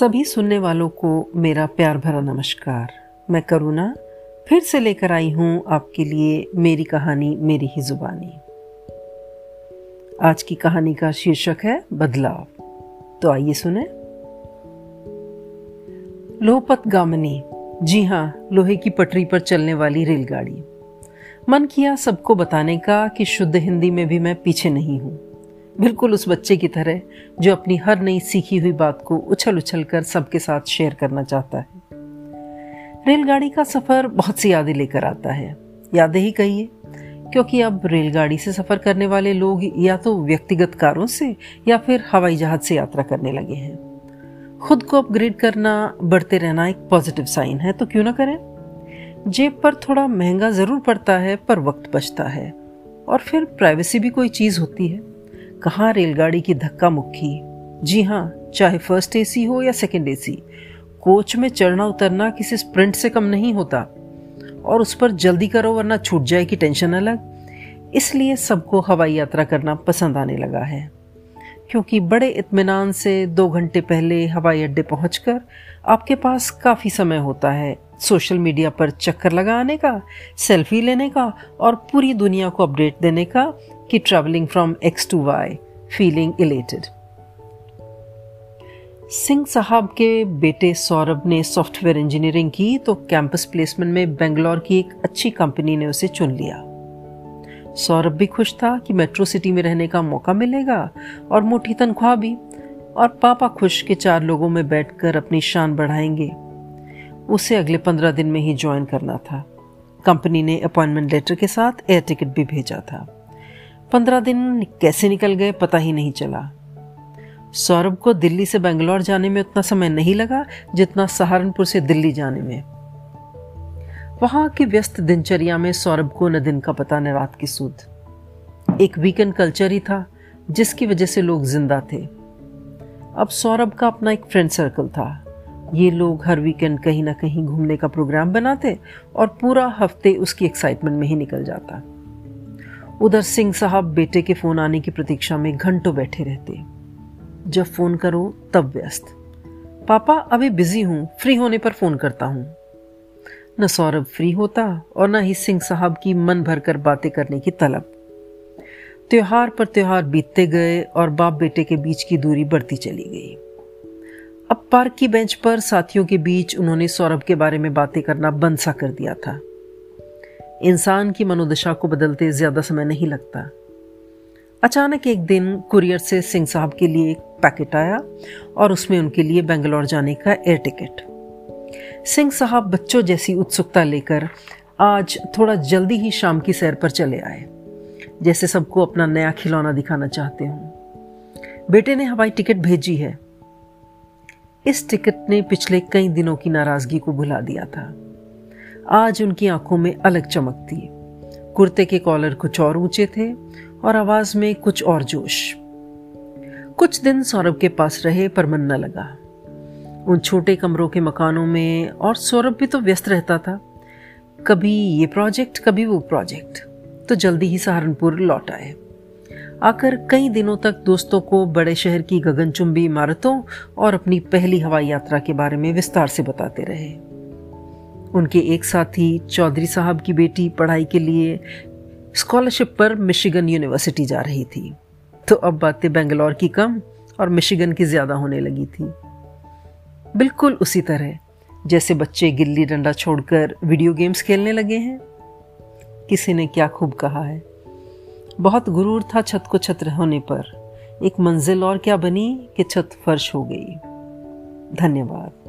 सभी सुनने वालों को मेरा प्यार भरा नमस्कार। मैं करुणा, फिर से लेकर आई हूँ आपके लिए मेरी कहानी, मेरी ही जुबानी। आज की कहानी का शीर्षक है बदलाव। तो आइए सुने। लोहपत गामनी। जी हाँ लोहे की पटरी पर चलने वाली रेलगाड़ी। मन किया सबको बताने का कि शुद्ध हिंदी में भी मैं पीछे नहीं हूँ। बिल्कुल उस बच्चे की तरह जो अपनी हर नई सीखी हुई बात को उछल उछल कर सबके साथ शेयर करना चाहता है। रेलगाड़ी का सफ़र बहुत सी यादें लेकर आता है। यादें ही कहिए क्योंकि अब रेलगाड़ी से सफ़र करने वाले लोग या तो व्यक्तिगत कारों से या फिर हवाई जहाज़ से यात्रा करने लगे हैं। खुद को अपग्रेड करना, बढ़ते रहना एक पॉजिटिव साइन है तो क्यों ना करें? जेब पर थोड़ा महँगा ज़रूर पड़ता है, पर वक्त बचता है। और फिर प्राइवेसी भी कोई चीज़ होती है। कहाँ रेलगाड़ी की धक्का मुक्की? जी हाँ चाहे फ़र्स्ट एसी हो या सेकंड एसी कोच में चढ़ना उतरना किसी स्प्रिंट से कम नहीं होता। और उस पर जल्दी करो वरना छूट जाए की टेंशन अलग। इसलिए सबको हवाई यात्रा करना पसंद आने लगा है। क्योंकि बड़े इत्मीनान से दो घंटे पहले हवाई अड्डे पहुंचकर आपके पास काफ़ी समय होता है सोशल मीडिया पर चक्कर लगाने का, सेल्फी लेने का और पूरी दुनिया को अपडेट देने का कि travelling from X to Y feeling elated Singh साहब के बेटे सौरभ ने सॉफ्टवेयर इंजीनियरिंग की तो कैंपस प्लेसमेंट में बेंगलोर की एक अच्छी कंपनी ने उसे चुन लिया। सौरभ भी खुश था कि मेट्रो सिटी में रहने का मौका मिलेगा, और मोटी तनख्वाह भी, और पापा खुश के चार लोगों में बैठकर अपनी शान बढ़ाएँगे। उसे अगले पंद्रह दिन में ही ज्वाइन करना था। कंपनी ने अपॉइंटमेंट लेटर के साथ एयर टिकट भी भेजा था। पंद्रह दिन कैसे निकल गए पता ही नहीं चला। सौरभ को दिल्ली से बेंगलोर जाने में उतना समय नहीं लगा जितना सहारनपुर से दिल्ली जाने में। वहाँ की व्यस्त दिनचर्या में सौरभ को न दिन का पता, न रात की सूद। एक वीकेंड कल्चर ही था, जिसकी वजह से लोग ज़िंदा थे। अब सौरभ का अपना एक फ्रेंड सर्कल था। ये लोग हर वीकेंड कहीं ना कहीं घूमने का प्रोग्राम बनाते और पूरा हफ़्ते उसकी एक्साइटमेंट में ही निकल जाता। उधर सिंह साहब बेटे के फ़ोन आने की प्रतीक्षा में घंटों बैठे रहते जब फ़ोन करो, तब व्यस्त। पापा, अभी बिज़ी हूँ, फ्री होने पर फ़ोन करता हूँ। न सौरभ फ्री होता और न ही सिंह साहब की मन भरकर बातें करने की तलब। त्योहार पर त्योहार बीतते गए और बाप बेटे के बीच की दूरी बढ़ती चली गई। अब पार्क की बेंच पर साथियों के बीच उन्होंने सौरभ के बारे में बातें करना बंद सा कर दिया था। इंसान की मनोदशा को बदलते ज़्यादा समय नहीं लगता। अचानक एक दिन कुरियर से सिंह साहब के लिए एक पैकेट आया और उसमें उनके लिए बेंगलोर जाने का एयर टिकट। सिंह साहब बच्चों जैसी उत्सुकता लेकर आज थोड़ा जल्दी ही शाम की सैर पर चले आए, जैसे सबको अपना नया खिलौना दिखाना चाहते हों। बेटे ने हवाई टिकट भेजी है। इस टिकट ने पिछले कई दिनों की नाराज़गी को भुला दिया था। आज उनकी आँखों में अलग चमक थी कुर्ते के कॉलर कुछ और ऊँचे थे और आवाज़ में कुछ और जोश। कुछ दिन सौरभ के पास रहे, पर मन न लगा। उन छोटे कमरों के मकानों में, और सौरभ भी तो व्यस्त रहता था। कभी ये प्रोजेक्ट, कभी वो प्रोजेक्ट। तो जल्दी ही सहारनपुर लौट आए। आकर कई दिनों तक दोस्तों को बड़े शहर की गगनचुंबी इमारतों और अपनी पहली हवाई यात्रा के बारे में विस्तार से बताते रहे। उनके एक साथी, चौधरी साहब की बेटी पढ़ाई के लिए स्कॉलरशिप पर मिशिगन यूनिवर्सिटी जा रही थी। तो अब बातें बेंगलोर की कम और मिशिगन की ज़्यादा होने लगी थी। बिल्कुल उसी तरह, जैसे बच्चे गिल्ली डंडा छोड़कर वीडियो गेम्स खेलने लगे हैं। किसी ने क्या खूब कहा है। बहुत गुरूर था छत को छत होने पर। एक मंजिल और क्या बनी कि छत फर्श हो गई। धन्यवाद।